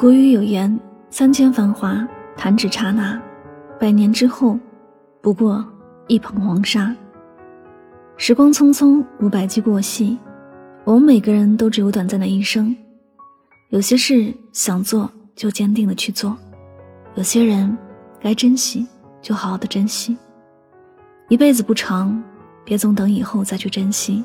古语有言：“三千繁华，弹指刹那；百年之后，不过一捧黄沙。”时光匆匆，五百计过隙，我们每个人都只有短暂的一生。有些事想做就坚定的去做，有些人该珍惜就好好的珍惜。一辈子不长，别总等以后再去珍惜，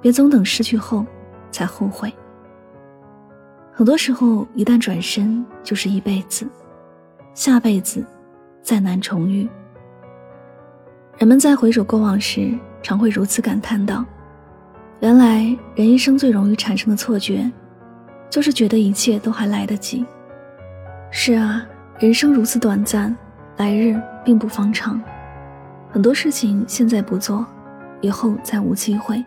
别总等失去后才后悔。很多时候，一旦转身就是一辈子，下辈子再难重遇。人们在回首过往时，常会如此感叹道：“原来人一生最容易产生的错觉，就是觉得一切都还来得及。”是啊，人生如此短暂，来日并不方长，很多事情现在不做，以后再无机会。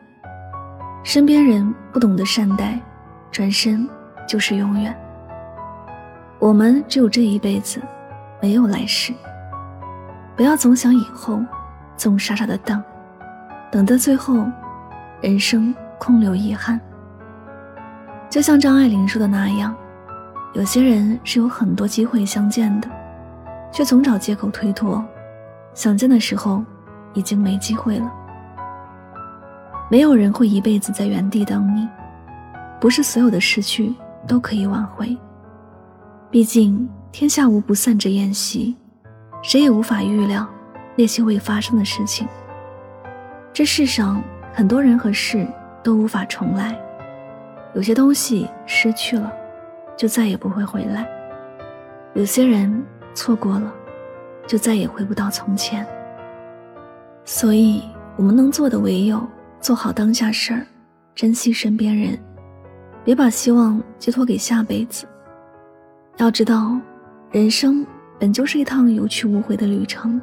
身边人不懂得善待，转身。就是永远。我们只有这一辈子，没有来世。不要总想以后，总傻傻的等，等到最后，人生空留遗憾。就像张爱玲说的那样，有些人是有很多机会相见的，却总找借口推脱，想见的时候，已经没机会了。没有人会一辈子在原地等你，不是所有的失去。都可以挽回。毕竟天下无不散之宴席，谁也无法预料那些未发生的事情。这世上很多人和事都无法重来，有些东西失去了，就再也不会回来；有些人错过了，就再也回不到从前。所以，我们能做的唯有做好当下事儿，珍惜身边人。别把希望寄托给下辈子。要知道，人生本就是一趟有去无回的旅程。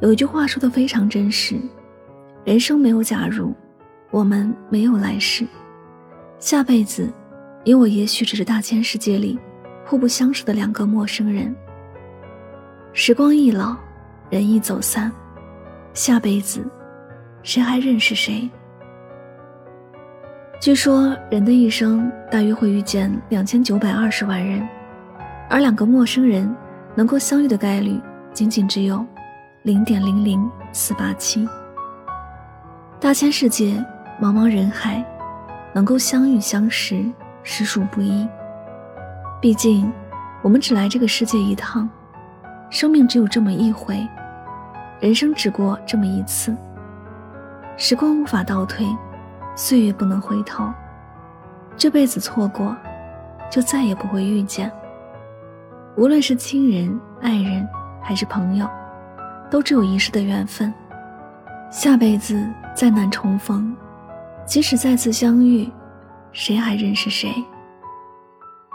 有一句话说的非常真实：人生没有假如，我们没有来世。下辈子，你我也许只是大千世界里互不相识的两个陌生人。时光易老，人易走散，下辈子，谁还认识谁？据说人的一生大约会遇见两千九百二十万人，而两个陌生人能够相遇的概率仅仅只有零点零零四八七。大千世界，茫茫人海，能够相遇相识实属不易。毕竟，我们只来这个世界一趟，生命只有这么一回，人生只过这么一次，时光无法倒退。岁月不能回头，这辈子错过，就再也不会遇见。无论是亲人、爱人，还是朋友，都只有一世的缘分。下辈子再难重逢，即使再次相遇，谁还认识谁？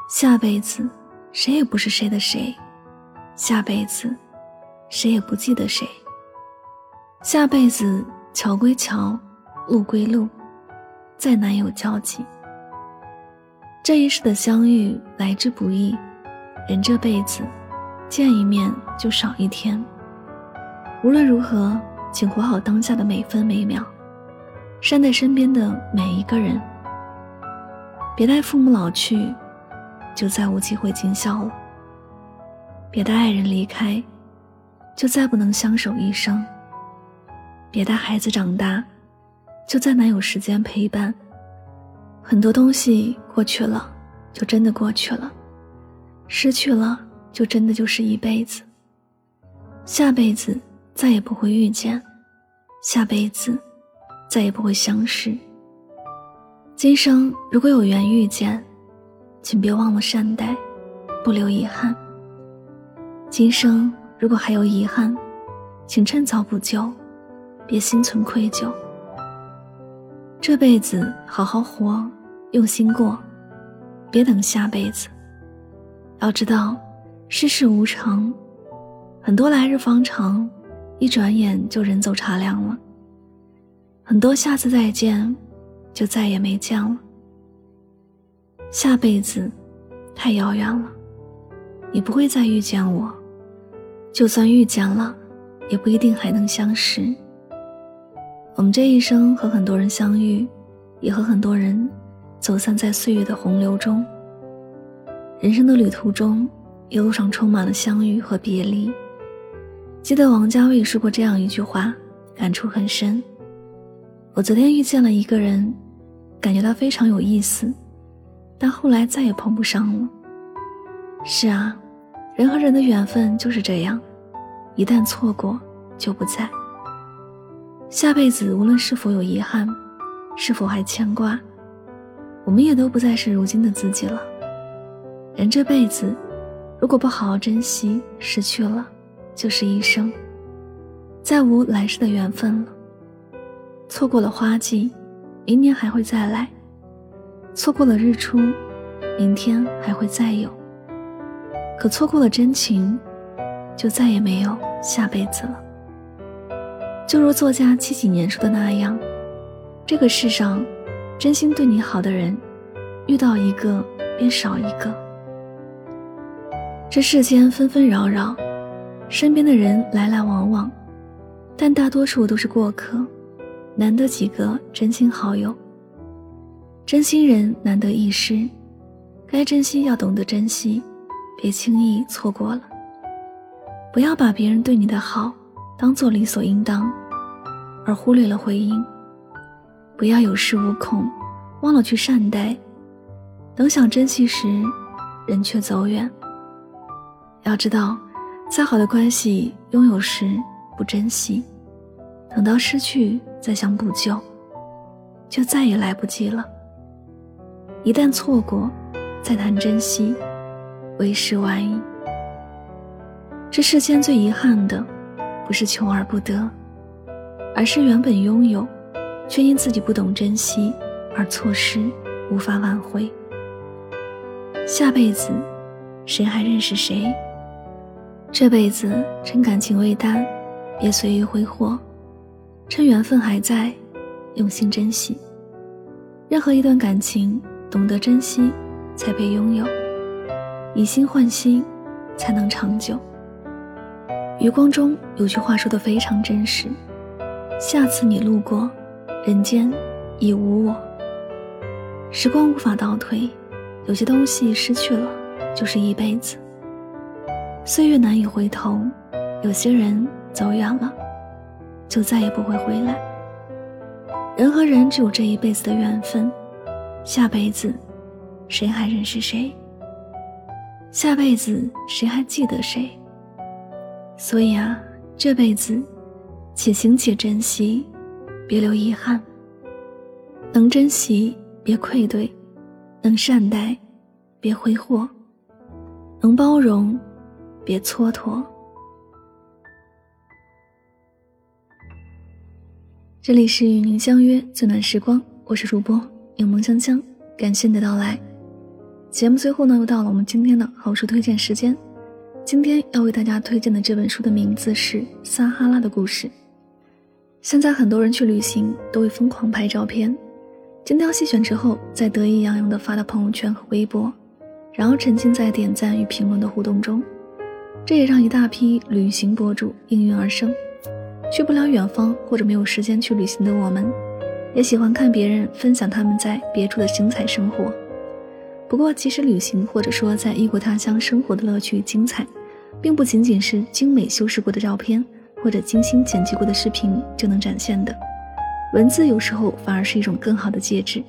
下辈子，谁也不是谁的谁。下辈子，谁也不记得谁。下辈子，桥归桥，路归路。再难有交集，这一世的相遇来之不易，人这辈子见一面就少一天。无论如何，请活好当下的每分每秒，善待身边的每一个人。别待父母老去，就再无机会尽孝了；别待爱人离开，就再不能相守一生；别待孩子长大。就再难有时间陪伴。很多东西过去了，就真的过去了；失去了，就真的就是一辈子。下辈子再也不会遇见，下辈子再也不会相识。今生如果有缘遇见，请别忘了善待，不留遗憾。今生如果还有遗憾，请趁早补救，别心存愧疚。这辈子好好活，用心过，别等下辈子。要知道，世事无常，很多来日方长，一转眼就人走茶凉了。很多下次再见，就再也没见了。下辈子太遥远了，你不会再遇见我，就算遇见了，也不一定还能相识。我们这一生和很多人相遇，也和很多人走散在岁月的洪流中。人生的旅途中，一路上充满了相遇和别离。记得王家卫说过这样一句话，感触很深。我昨天遇见了一个人，感觉他非常有意思，但后来再也碰不上了。是啊，人和人的缘分就是这样，一旦错过就不在。下辈子无论是否有遗憾，是否还牵挂，我们也都不再是如今的自己了。人这辈子，如果不好好珍惜，失去了，就是一生，再无来世的缘分了。错过了花季，明年还会再来；错过了日出，明天还会再有。可错过了真情，就再也没有下辈子了。就如作家七几年说的那样，这个世上，真心对你好的人，遇到一个便少一个。这世间纷纷扰扰，身边的人来来往往，但大多数都是过客，难得几个真心好友。真心人难得一失，该珍惜要懂得珍惜，别轻易错过了。不要把别人对你的好当做理所应当，而忽略了回应。不要有恃无恐，忘了去善待，等想珍惜时，人却走远。要知道，再好的关系，拥有时不珍惜，等到失去再想补救，就再也来不及了。一旦错过，再谈珍惜，为时晚矣。这世间最遗憾的，不是求而不得，而是原本拥有，却因自己不懂珍惜而错失，无法挽回。下辈子，谁还认识谁？这辈子趁感情未淡，别随意挥霍；趁缘分还在，用心珍惜。任何一段感情，懂得珍惜，才配拥有；以心换心，才能长久。余光中有句话说的非常真实：下次你路过，人间已无我。时光无法倒退，有些东西失去了，就是一辈子。岁月难以回头，有些人走远了，就再也不会回来。人和人只有这一辈子的缘分，下辈子，谁还认识谁？下辈子谁还记得谁？所以啊，这辈子，且行且珍惜，别留遗憾。能珍惜别愧对，能善待别挥霍，能包容。别蹉跎。这里是与您相约最暖时光，我是主播柠檬香香，感谢你的到来。节目最后呢，又到了我们今天的好书推荐时间。今天要为大家推荐的这本书的名字是《撒哈拉的故事》。现在很多人去旅行都会疯狂拍照片，精挑细选之后，再得意洋洋地发到朋友圈和微博，然后沉浸在点赞与评论的互动中。这也让一大批旅行博主应运而生。去不了远方或者没有时间去旅行的我们，也喜欢看别人分享他们在别处的精彩生活。不过，其实旅行或者说在异国他乡生活的乐趣与精彩，并不仅仅是精美修饰过的照片或者精心剪辑过的视频就能展现的。文字有时候反而是一种更好的介质。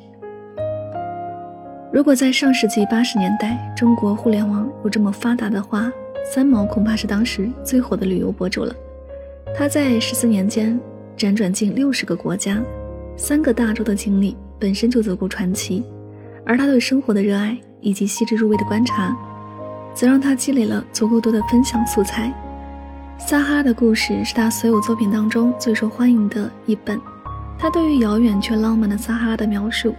如果在上世纪八十年代，中国互联网有这么发达的话，三毛恐怕是当时最火的旅游博主了。他在十四年间辗转近六十个国家、三个大洲的经历本身就足够传奇，而他对生活的热爱以及细致入微的观察，则让他积累了足够多的分享素材。撒哈拉的故事是他所有作品当中最受欢迎的一本。他对于遥远却浪漫的撒哈拉的描述，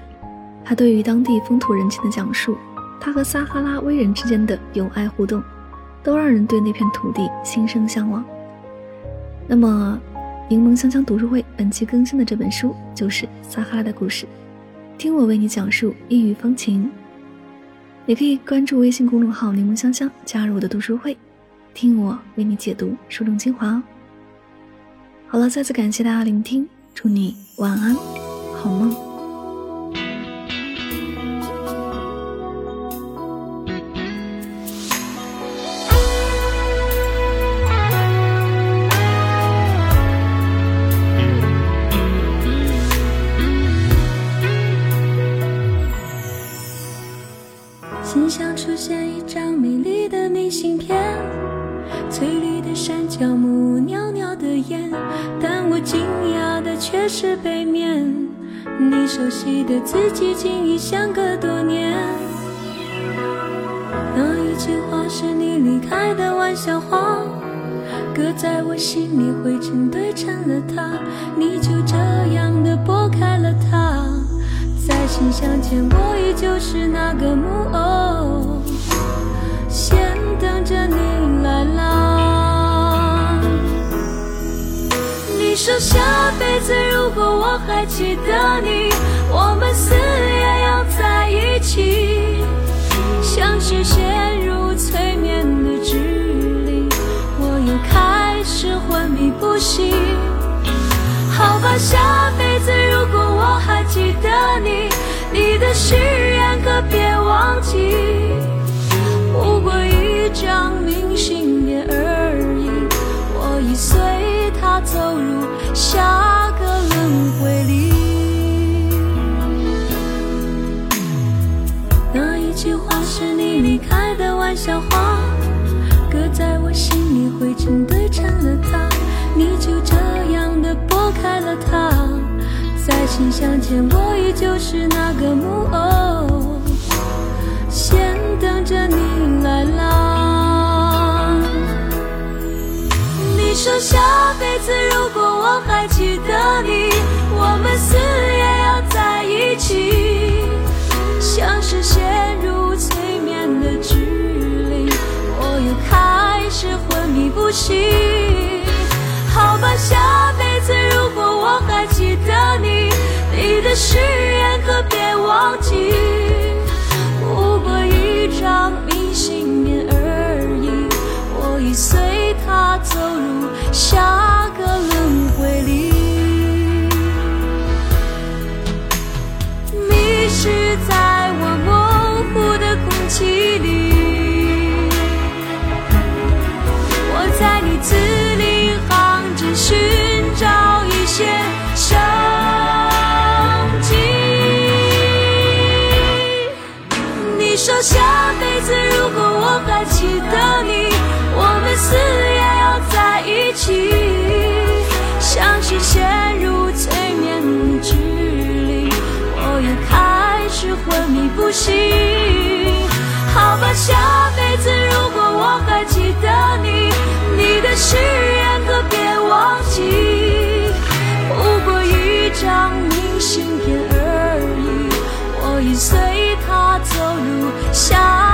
他对于当地风土人情的讲述，他和撒哈拉威人之间的友爱互动。都让人对那片土地心生向往。那么，柠檬香香读书会本期更新的这本书就是《撒哈拉的故事》，听我为你讲述异域风情。也可以关注微信公众号“柠檬香香”，加入我的读书会，听我为你解读书中精华。好了，再次感谢大家聆听，祝你晚安，好梦。信箱出现一张美丽的明信片。翠绿的山脚木，袅袅的烟，但我惊讶的却是背面，你熟悉的字迹竟已相隔多年。那一句话是你离开的玩笑话，搁在我心里灰尘堆成了塔，你就这样的拨开了它。在信箱前，我依旧是那个木偶，先等着你来拉。说下辈子如果我还记得你，我们死也要在一起。像是陷入催眠的指令，我又开始昏迷不醒。好吧，下辈子如果我还记得你，你的誓言可别忘记。不过一张明信片，走入下个轮回里。那一句话是你离开的玩笑话，搁在我心里灰尘堆成了塔，你就这样的拨开了它。在信箱前，我依旧是那个木偶，先等着你来拉。说下辈子如果我还记得你，我们是陷入催眠的距离我也开始昏迷不醒好吧下辈子如果我还记得你你的誓言可别忘记。不过一张明信片而已我已随它走入下